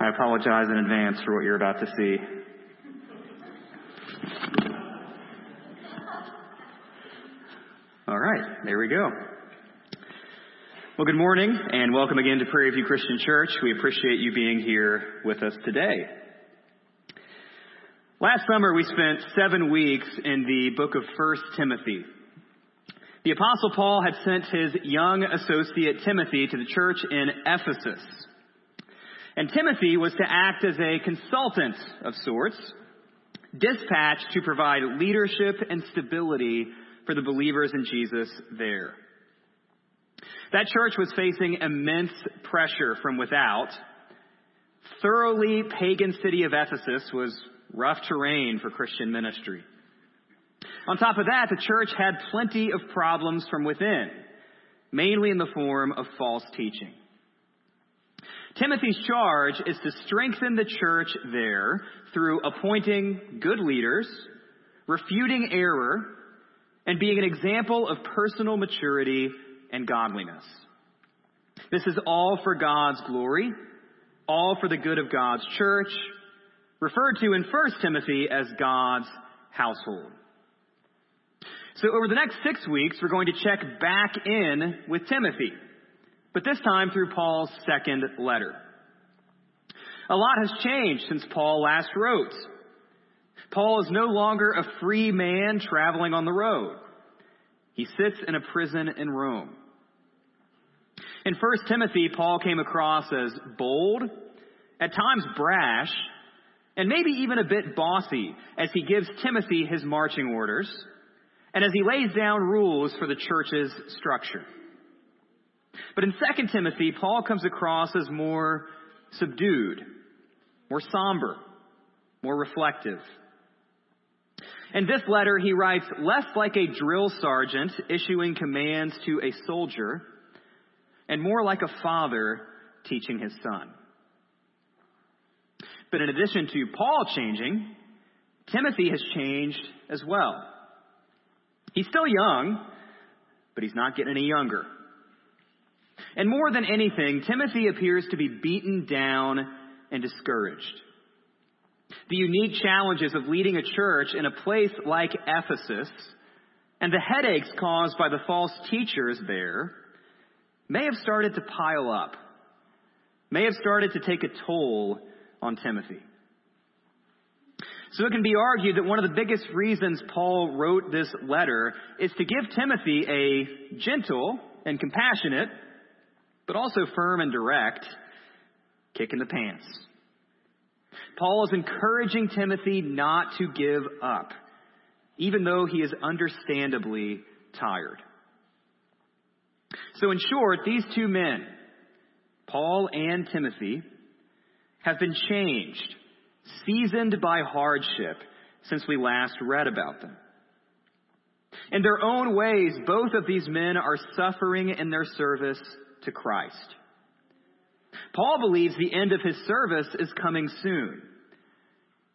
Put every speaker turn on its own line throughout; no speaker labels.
I apologize in advance for what you're about to see. All right, there we go. Well, good morning and welcome again to Prairie View Christian Church. We appreciate you being here with us today. Last summer, we spent seven weeks in the book of First Timothy. The Apostle Paul had sent his young associate Timothy to the church in Ephesus. And Timothy was to act as a consultant of sorts, dispatched to provide leadership and stability for the believers in Jesus there. That church was facing immense pressure from without. Thoroughly pagan city of Ephesus was rough terrain for Christian ministry. On top of that, the church had plenty of problems from within, mainly in the form of false teaching. Timothy's charge is to strengthen the church there through appointing good leaders, refuting error, and being an example of personal maturity and godliness. This is all for God's glory, all for the good of God's church, referred to in 1 Timothy as God's household. So over the next six weeks, we're going to check back in with Timothy, but this time through Paul's second letter. A lot has changed since Paul last wrote. Paul is no longer a free man traveling on the road. He sits in a prison in Rome. In 1 Timothy, Paul came across as bold, at times brash, and maybe even a bit bossy as he gives Timothy his marching orders and as he lays down rules for the church's structure. But in 2 Timothy, Paul comes across as more subdued, more somber, more reflective. In this letter, he writes less like a drill sergeant issuing commands to a soldier, and more like a father teaching his son. But in addition to Paul changing, Timothy has changed as well. He's still young, but he's not getting any younger. And more than anything, Timothy appears to be beaten down and discouraged. The unique challenges of leading a church in a place like Ephesus and the headaches caused by the false teachers there may have started to pile up, may have started to take a toll on Timothy. So it can be argued that one of the biggest reasons Paul wrote this letter is to give Timothy a gentle and compassionate, but also firm and direct kick in the pants. Paul is encouraging Timothy not to give up, even though he is understandably tired. So in short, these two men, Paul and Timothy, have been changed seasoned by hardship since we last read about them. In their own ways, both of these men are suffering in their service to Christ. Paul believes the end of his service is coming soon.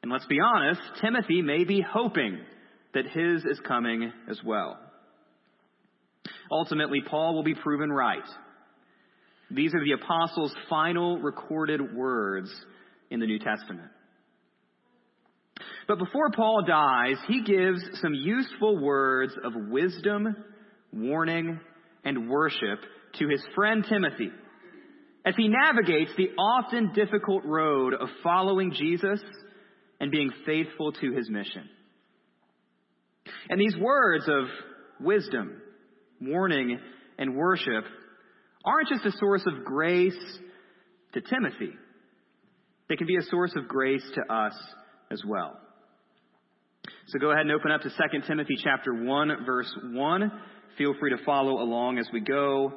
And let's be honest, Timothy may be hoping that his is coming as well. Ultimately, Paul will be proven right. These are the apostles' final recorded words in the New Testament. But before Paul dies, he gives some useful words of wisdom, warning, and worship to his friend Timothy as he navigates the often difficult road of following Jesus and being faithful to his mission. And these words of wisdom, warning, and worship aren't just a source of grace to Timothy. They can be a source of grace to us as well. So go ahead and open up to 2 Timothy chapter 1 verse 1. Feel free to follow along as we go,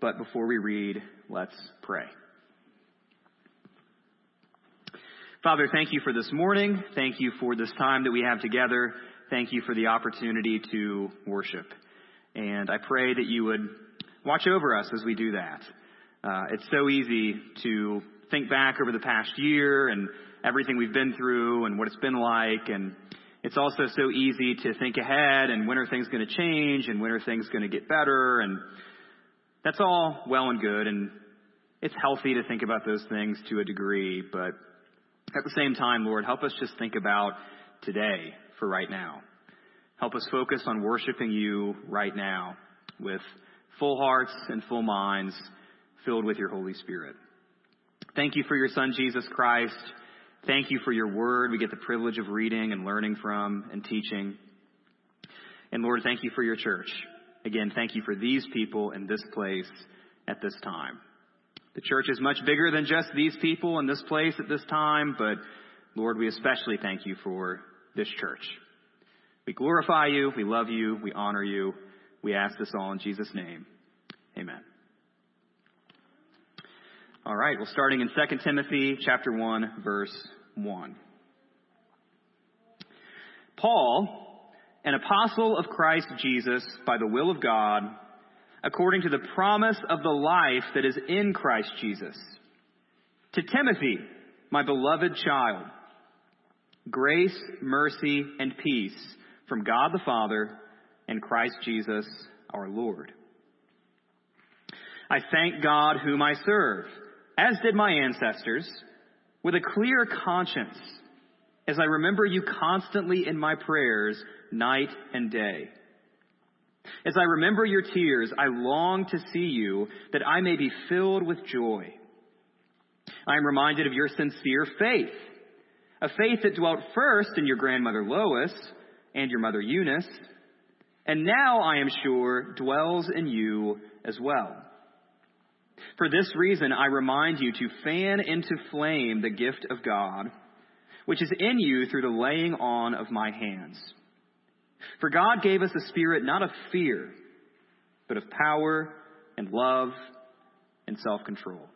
but before we read, let's pray. Father, thank you for this morning. Thank you for this time that we have together. Thank you for the opportunity to worship. And I pray that you would watch over us as we do that. Uh, it's so easy to think back over the past year and everything we've been through and what it's been like and it's also so easy to think ahead and when are things going to change and when are things going to get better and that's all well and good and it's healthy to think about those things to a degree, but at the same time, Lord, help us just think about today for right now. Help us focus on worshiping you right now with full hearts and full minds filled with your Holy Spirit. Thank you for your Son, Jesus Christ. Thank you for your word. We get the privilege of reading and learning from and teaching. And Lord, thank you for your church. Again, thank you for these people in this place at this time. The church is much bigger than just these people in this place at this time, but Lord, we especially thank you for this church. We glorify you, we love you, we honor you. We ask this all in Jesus' name. Amen. All right, well, starting in 2 Timothy chapter 1, verse 1. Paul, an apostle of Christ Jesus by the will of God, according to the promise of the life that is in Christ Jesus. To Timothy, my beloved child, grace, mercy, and peace from God the Father and Christ Jesus our Lord. I thank God whom I serve, as did my ancestors, with a clear conscience, as I remember you constantly in my prayers, night and day. As I remember your tears, I long to see you, that I may be filled with joy. I am reminded of your sincere faith, a faith that dwelt first in your grandmother Lois and your mother Eunice, and now I am sure dwells in you as well. For this reason, I remind you to fan into flame the gift of God, which is in you through the laying on of my hands. For God gave us a spirit not of fear, but of power and love and self control.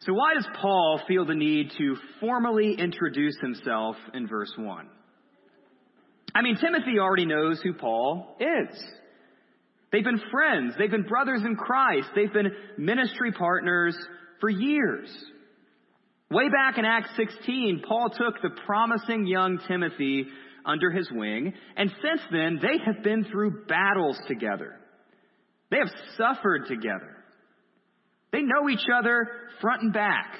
So, why does Paul feel the need to formally introduce himself in verse 1? I mean, Timothy already knows who Paul is. They've been friends, they've been brothers in Christ, they've been ministry partners for years. Way back in Acts 16, Paul took the promising young Timothy under his wing, and since then, they have been through battles together. They have suffered together. They know each other front and back.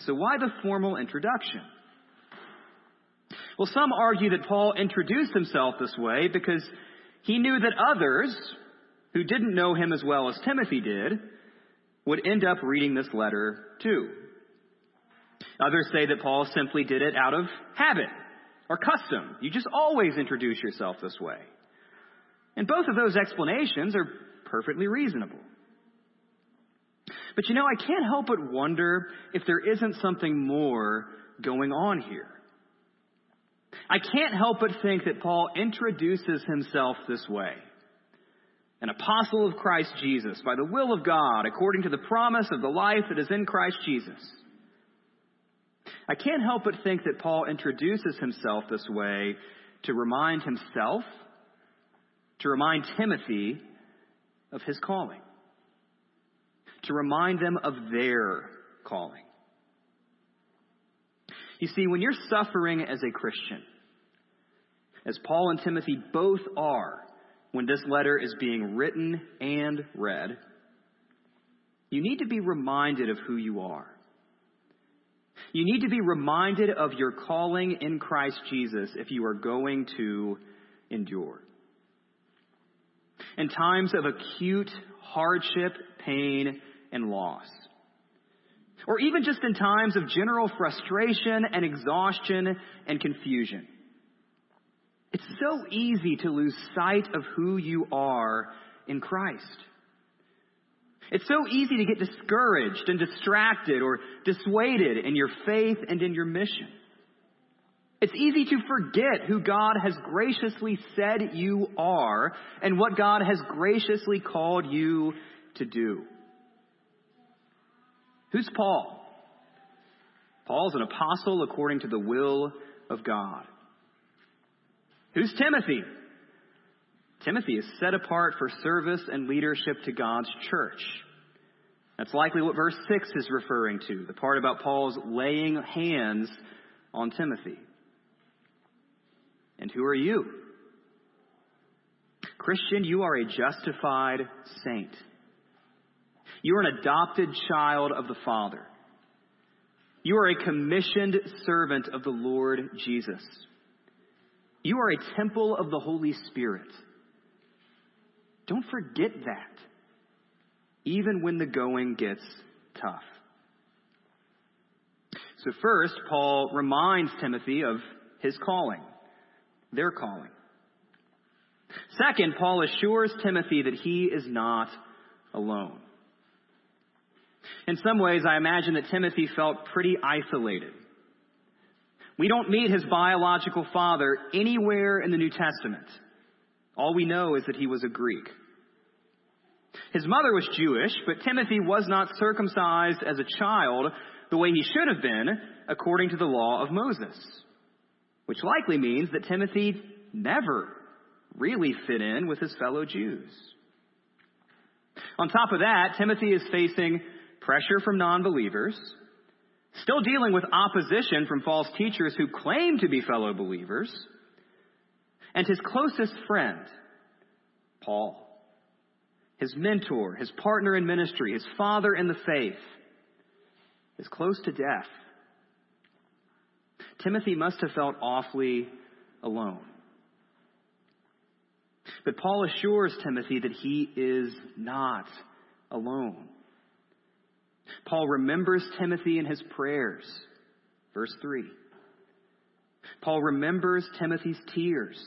So why the formal introduction? Well, some argue that Paul introduced himself this way because he knew that others, who didn't know him as well as Timothy did, would end up reading this letter too. Others say that Paul simply did it out of habit or custom. You just always introduce yourself this way. And both of those explanations are perfectly reasonable. But you know, I can't help but wonder if there isn't something more going on here. I can't help but think that Paul introduces himself this way. An apostle of Christ Jesus by the will of God, according to the promise of the life that is in Christ Jesus. I can't help but think that Paul introduces himself this way to remind himself, to remind Timothy of his calling, to remind them of their calling. You see, when you're suffering as a Christian, as Paul and Timothy both are when this letter is being written and read, you need to be reminded of who you are. You need to be reminded of your calling in Christ Jesus if you are going to endure. In times of acute hardship, pain, and loss, or even just in times of general frustration and exhaustion and confusion, it's so easy to lose sight of who you are in Christ. It's so easy to get discouraged and distracted or dissuaded in your faith and in your mission. It's easy to forget who God has graciously said you are and what God has graciously called you to do. Who's Paul? Paul's an apostle according to the will of God. Who's Timothy? Timothy is set apart for service and leadership to God's church. That's likely what verse 6 is referring to, the part about Paul's laying hands on Timothy. And who are you? Christian, you are a justified saint. You are an adopted child of the Father. You are a commissioned servant of the Lord Jesus. You are a temple of the Holy Spirit. Don't forget that, even when the going gets tough. So, first, Paul reminds Timothy of his calling, their calling. Second, Paul assures Timothy that he is not alone. In some ways, I imagine that Timothy felt pretty isolated. We don't meet his biological father anywhere in the New Testament. All we know is that he was a Greek. His mother was Jewish, but Timothy was not circumcised as a child the way he should have been according to the law of Moses, which likely means that Timothy never really fit in with his fellow Jews. On top of that, Timothy is facing pressure from non believers, still dealing with opposition from false teachers who claim to be fellow believers, and his closest friend, Paul, his mentor, his partner in ministry, his father in the faith, is close to death. Timothy must have felt awfully alone. But Paul assures Timothy that he is not alone. Paul remembers Timothy in his prayers. Verse 3. Paul remembers Timothy's tears.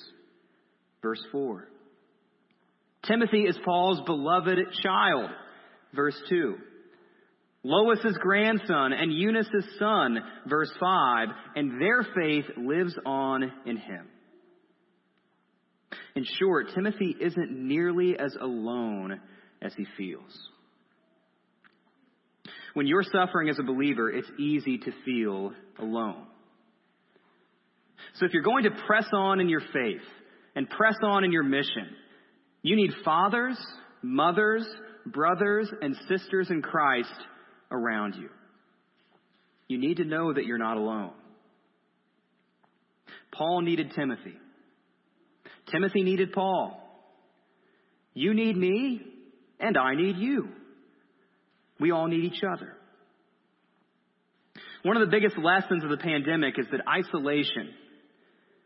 Verse 4. Timothy is Paul's beloved child. Verse 2. Lois's grandson and Eunice's son, verse 5, and their faith lives on in him. In short, Timothy isn't nearly as alone as he feels. When you're suffering as a believer, it's easy to feel alone. So if you're going to press on in your faith and press on in your mission, you need fathers, mothers, brothers, and sisters in Christ around you. You need to know that you're not alone. Paul needed Timothy. Timothy needed Paul. You need me, and I need you. We all need each other. One of the biggest lessons of the pandemic is that isolation,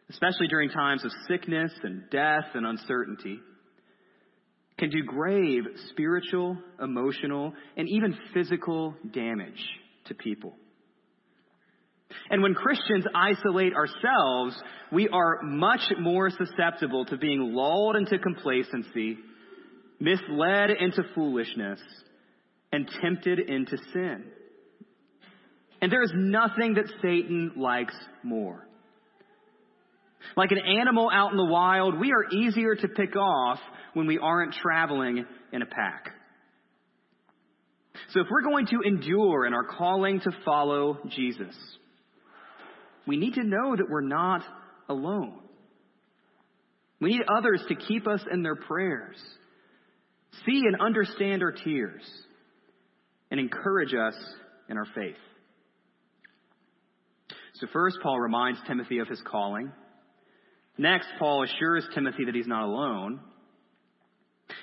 especially during times of sickness and death and uncertainty, can do grave spiritual, emotional, and even physical damage to people. And when Christians isolate ourselves, we are much more susceptible to being lulled into complacency, misled into foolishness, and tempted into sin. And there is nothing that Satan likes more. Like an animal out in the wild, we are easier to pick off when we aren't traveling in a pack. So if we're going to endure in our calling to follow Jesus, we need to know that we're not alone. We need others to keep us in their prayers, see and understand our tears, and encourage us in our faith. So, first, Paul reminds Timothy of his calling. Next, Paul assures Timothy that he's not alone.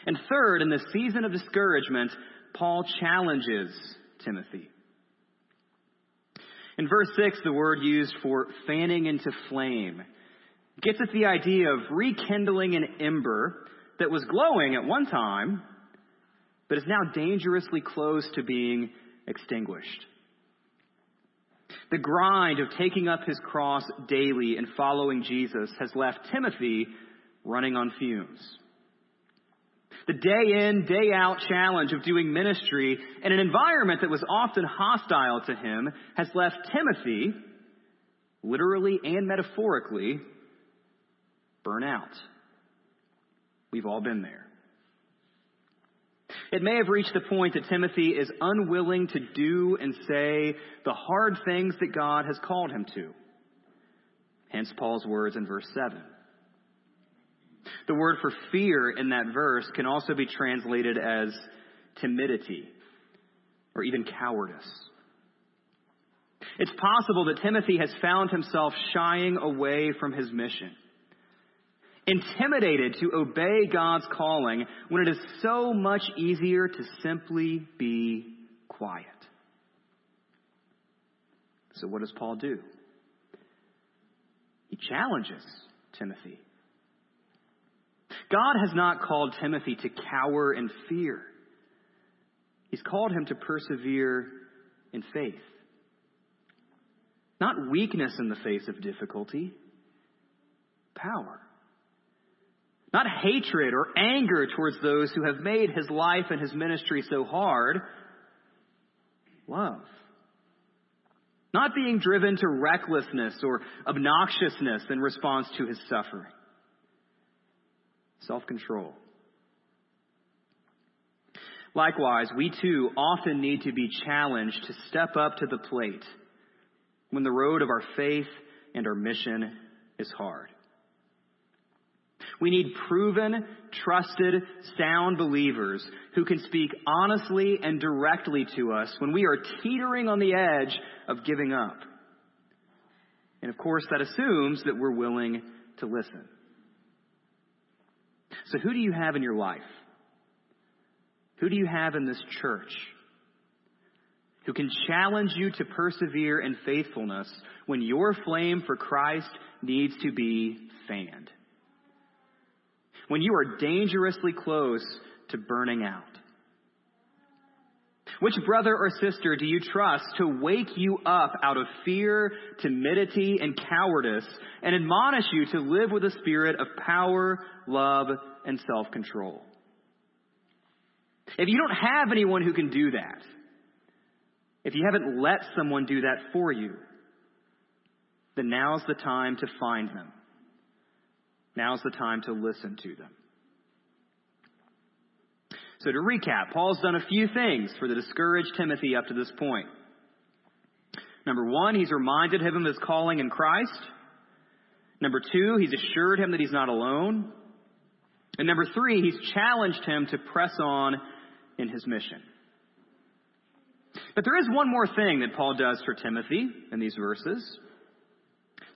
And third, in the season of discouragement, Paul challenges Timothy. In verse 6, the word used for fanning into flame gets at the idea of rekindling an ember that was glowing at one time, but is now dangerously close to being extinguished. The grind of taking up his cross daily and following Jesus has left Timothy running on fumes. The day in, day out challenge of doing ministry in an environment that was often hostile to him has left Timothy, literally and metaphorically, burnout. We've all been there. It may have reached the point that Timothy is unwilling to do and say the hard things that God has called him to. Hence Paul's words in verse 7. The word for fear in that verse can also be translated as timidity or even cowardice. It's possible that Timothy has found himself shying away from his mission. Intimidated to obey God's calling when it is so much easier to simply be quiet. So, what does Paul do? He challenges Timothy. God has not called Timothy to cower in fear. He's called him to persevere in faith. Not weakness in the face of difficulty, power. Not hatred or anger towards those who have made his life and his ministry so hard, love. Not being driven to recklessness or obnoxiousness in response to his suffering. Self control. Likewise, we too often need to be challenged to step up to the plate when the road of our faith and our mission is hard. We need proven, trusted, sound believers who can speak honestly and directly to us when we are teetering on the edge of giving up. And of course, that assumes that we're willing to listen. So, who do you have in your life? Who do you have in this church who can challenge you to persevere in faithfulness when your flame for Christ needs to be fanned? When you are dangerously close to burning out? Which brother or sister do you trust to wake you up out of fear, timidity, and cowardice and admonish you to live with a spirit of power, love, and self control? If you don't have anyone who can do that, if you haven't let someone do that for you, then now's the time to find them. Now's the time to listen to them. So to recap, Paul's done a few things for the discouraged Timothy up to this point. Number one, he's reminded him of his calling in Christ. Number two, he's assured him that he's not alone. And number three, he's challenged him to press on in his mission. But there is one more thing that Paul does for Timothy in these verses.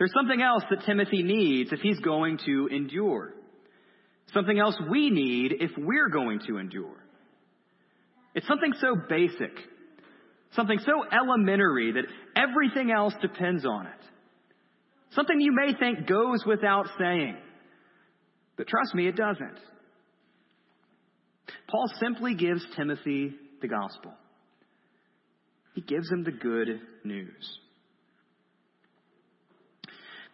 There's something else that Timothy needs if he's going to endure. Something else we need if we're going to endure. It's something so basic, something so elementary that everything else depends on it. Something you may think goes without saying. But trust me, it doesn't. Paul simply gives Timothy the gospel. He gives him the good news.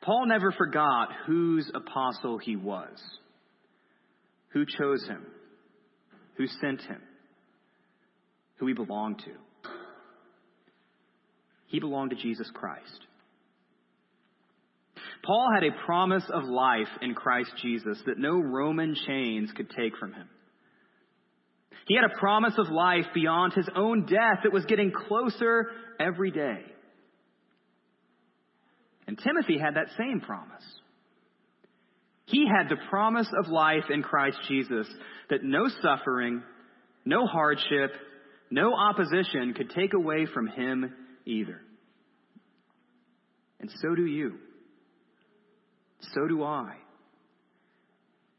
Paul never forgot whose apostle he was, who chose him, who sent him, who he belonged to. He belonged to Jesus Christ. Paul had a promise of life in Christ Jesus that no Roman chains could take from him. He had a promise of life beyond his own death that was getting closer every day. And Timothy had that same promise. He had the promise of life in Christ Jesus that no suffering, no hardship, no opposition could take away from him either. And so do you. So do I.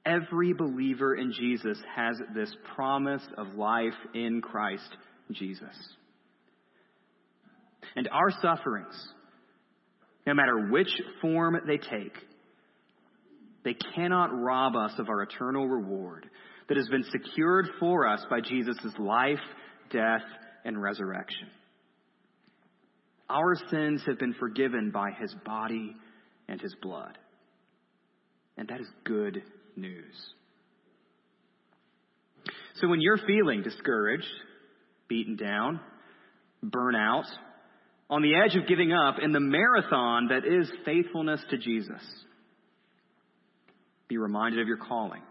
Every believer in Jesus has this promise of life in Christ Jesus. And our sufferings, no matter which form they take, they cannot rob us of our eternal reward that has been secured for us by Jesus' life, death, and resurrection. Our sins have been forgiven by his body and his blood. And that is good news. So when you're feeling discouraged, beaten down, burnout, on the edge of giving up in the marathon that is faithfulness to Jesus, be reminded of your calling.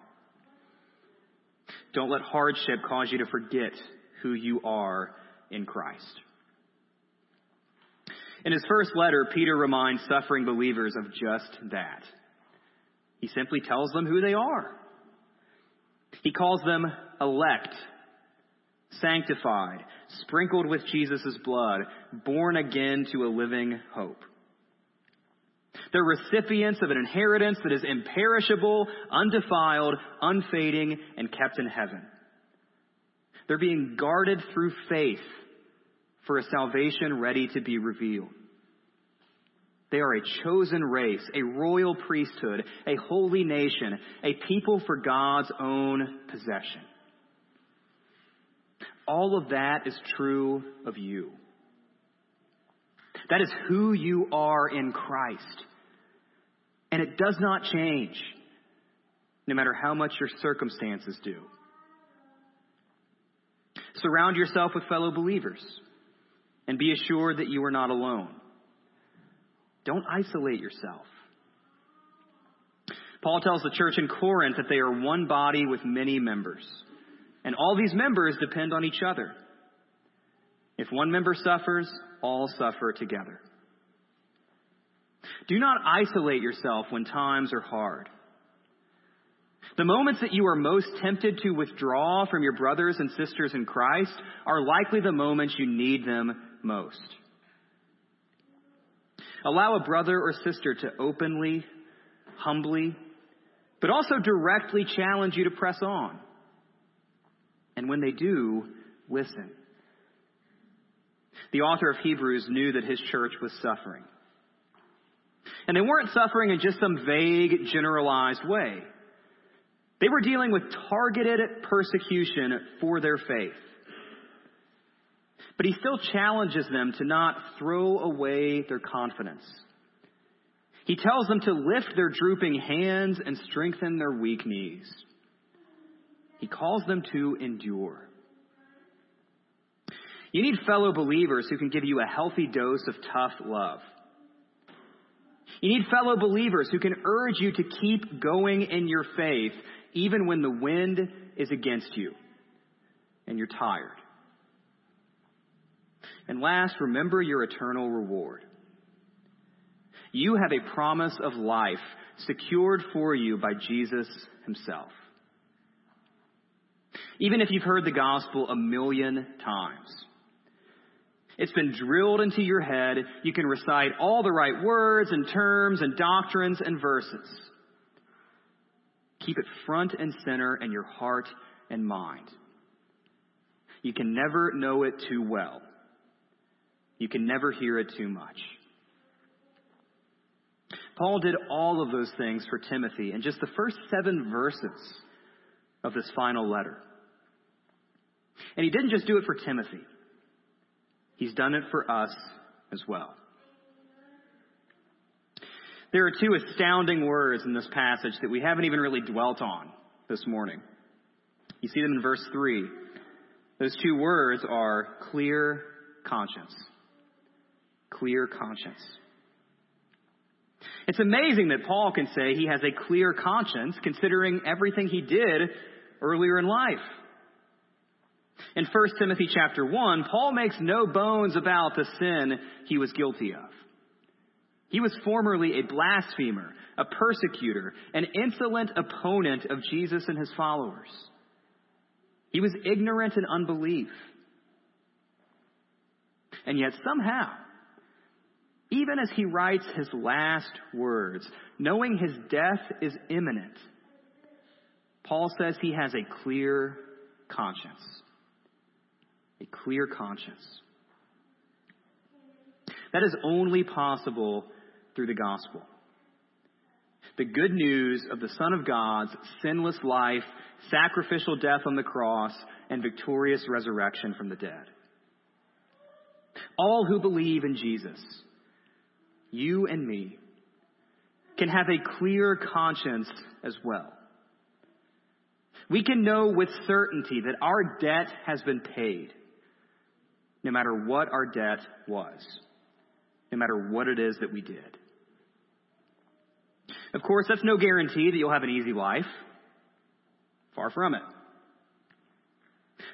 Don't let hardship cause you to forget who you are in Christ. In his first letter, Peter reminds suffering believers of just that. He simply tells them who they are. He calls them elect, sanctified, sprinkled with Jesus' blood, born again to a living hope. They're recipients of an inheritance that is imperishable, undefiled, unfading, and kept in heaven. They're being guarded through faith for a salvation ready to be revealed. They are a chosen race, a royal priesthood, a holy nation, a people for God's own possession. All of that is true of you. That is who you are in Christ. And it does not change, no matter how much your circumstances do. Surround yourself with fellow believers and be assured that you are not alone. Don't isolate yourself. Paul tells the church in Corinth that they are one body with many members, and all these members depend on each other. If one member suffers, all suffer together. Do not isolate yourself when times are hard. The moments that you are most tempted to withdraw from your brothers and sisters in Christ are likely the moments you need them most. Allow a brother or sister to openly, humbly, but also directly challenge you to press on. And when they do, listen. The author of Hebrews knew that his church was suffering. And they weren't suffering in just some vague, generalized way. They were dealing with targeted persecution for their faith. But he still challenges them to not throw away their confidence. He tells them to lift their drooping hands and strengthen their weak knees. He calls them to endure. You need fellow believers who can give you a healthy dose of tough love. You need fellow believers who can urge you to keep going in your faith even when the wind is against you and you're tired. And last, remember your eternal reward. You have a promise of life secured for you by Jesus himself. Even if you've heard the gospel a million times, it's been drilled into your head. You can recite all the right words and terms and doctrines and verses. Keep it front and center in your heart and mind. You can never know it too well. You can never hear it too much. Paul did all of those things for Timothy in just the first seven verses of this final letter. And he didn't just do it for Timothy. He's done it for us as well. There are two astounding words in this passage that we haven't even really dwelt on this morning. You see them in verse 3. Those two words are clear conscience. Clear conscience. It's amazing that Paul can say he has a clear conscience considering everything he did earlier in life. In 1 Timothy chapter 1, Paul makes no bones about the sin he was guilty of. He was formerly a blasphemer, a persecutor, an insolent opponent of Jesus and his followers. He was ignorant in unbelief. And yet somehow, even as he writes his last words, knowing his death is imminent, Paul says he has a clear conscience a clear conscience. That is only possible through the gospel. The good news of the Son of God's sinless life, sacrificial death on the cross, and victorious resurrection from the dead. All who believe in Jesus, you and me, can have a clear conscience as well. We can know with certainty that our debt has been paid no matter what our debt was, no matter what it is that we did. Of course, that's no guarantee that you'll have an easy life. Far from it.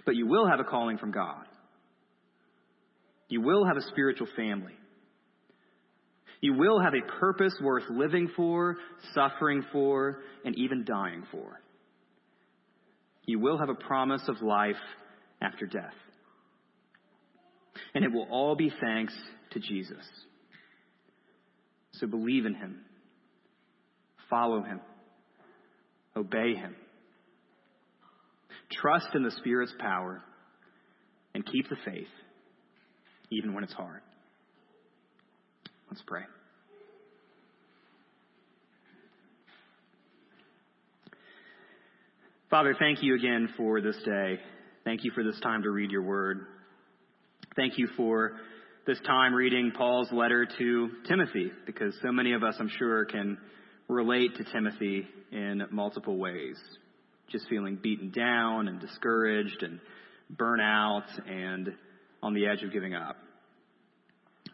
But you will have a calling from God. You will have a spiritual family. You will have a purpose worth living for, suffering for, and even dying for. You will have a promise of life after death. And it will all be thanks to Jesus. So believe in him Follow him. Obey him. Trust in the Spirit's power and keep the faith, even when it's hard. Let's pray. Father, thank you again for this day. Thank you for this time to read your word. Thank you for this time reading Paul's letter to Timothy, because so many of us, I'm sure, can relate to Timothy in multiple ways. Just feeling beaten down and discouraged and burnt out and on the edge of giving up.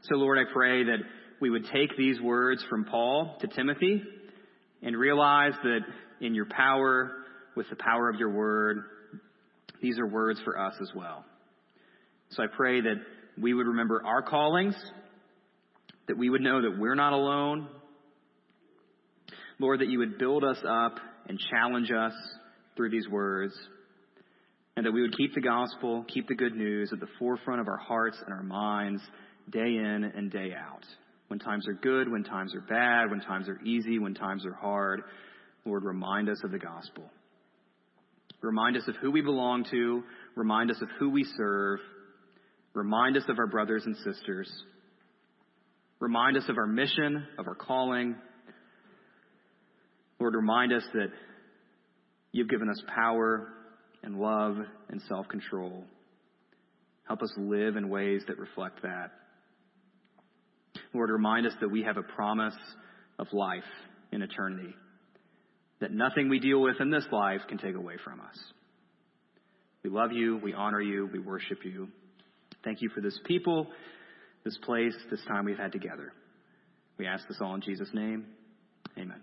So, Lord, I pray that we would take these words from Paul to Timothy and realize that in your power, with the power of your word, these are words for us as well. So I pray that we would remember our callings, that we would know that we're not alone. Lord, that you would build us up and challenge us through these words, and that we would keep the gospel, keep the good news at the forefront of our hearts and our minds day in and day out. When times are good, when times are bad, when times are easy, when times are hard, Lord, remind us of the gospel. Remind us of who we belong to. Remind us of who we serve. Remind us of our brothers and sisters. Remind us of our mission, of our calling. Lord, remind us that you've given us power and love and self control. Help us live in ways that reflect that. Lord, remind us that we have a promise of life in eternity that nothing we deal with in this life can take away from us. We love you, we honor you, we worship you. Thank you for this people, this place, this time we've had together. We ask this all in Jesus' name. Amen.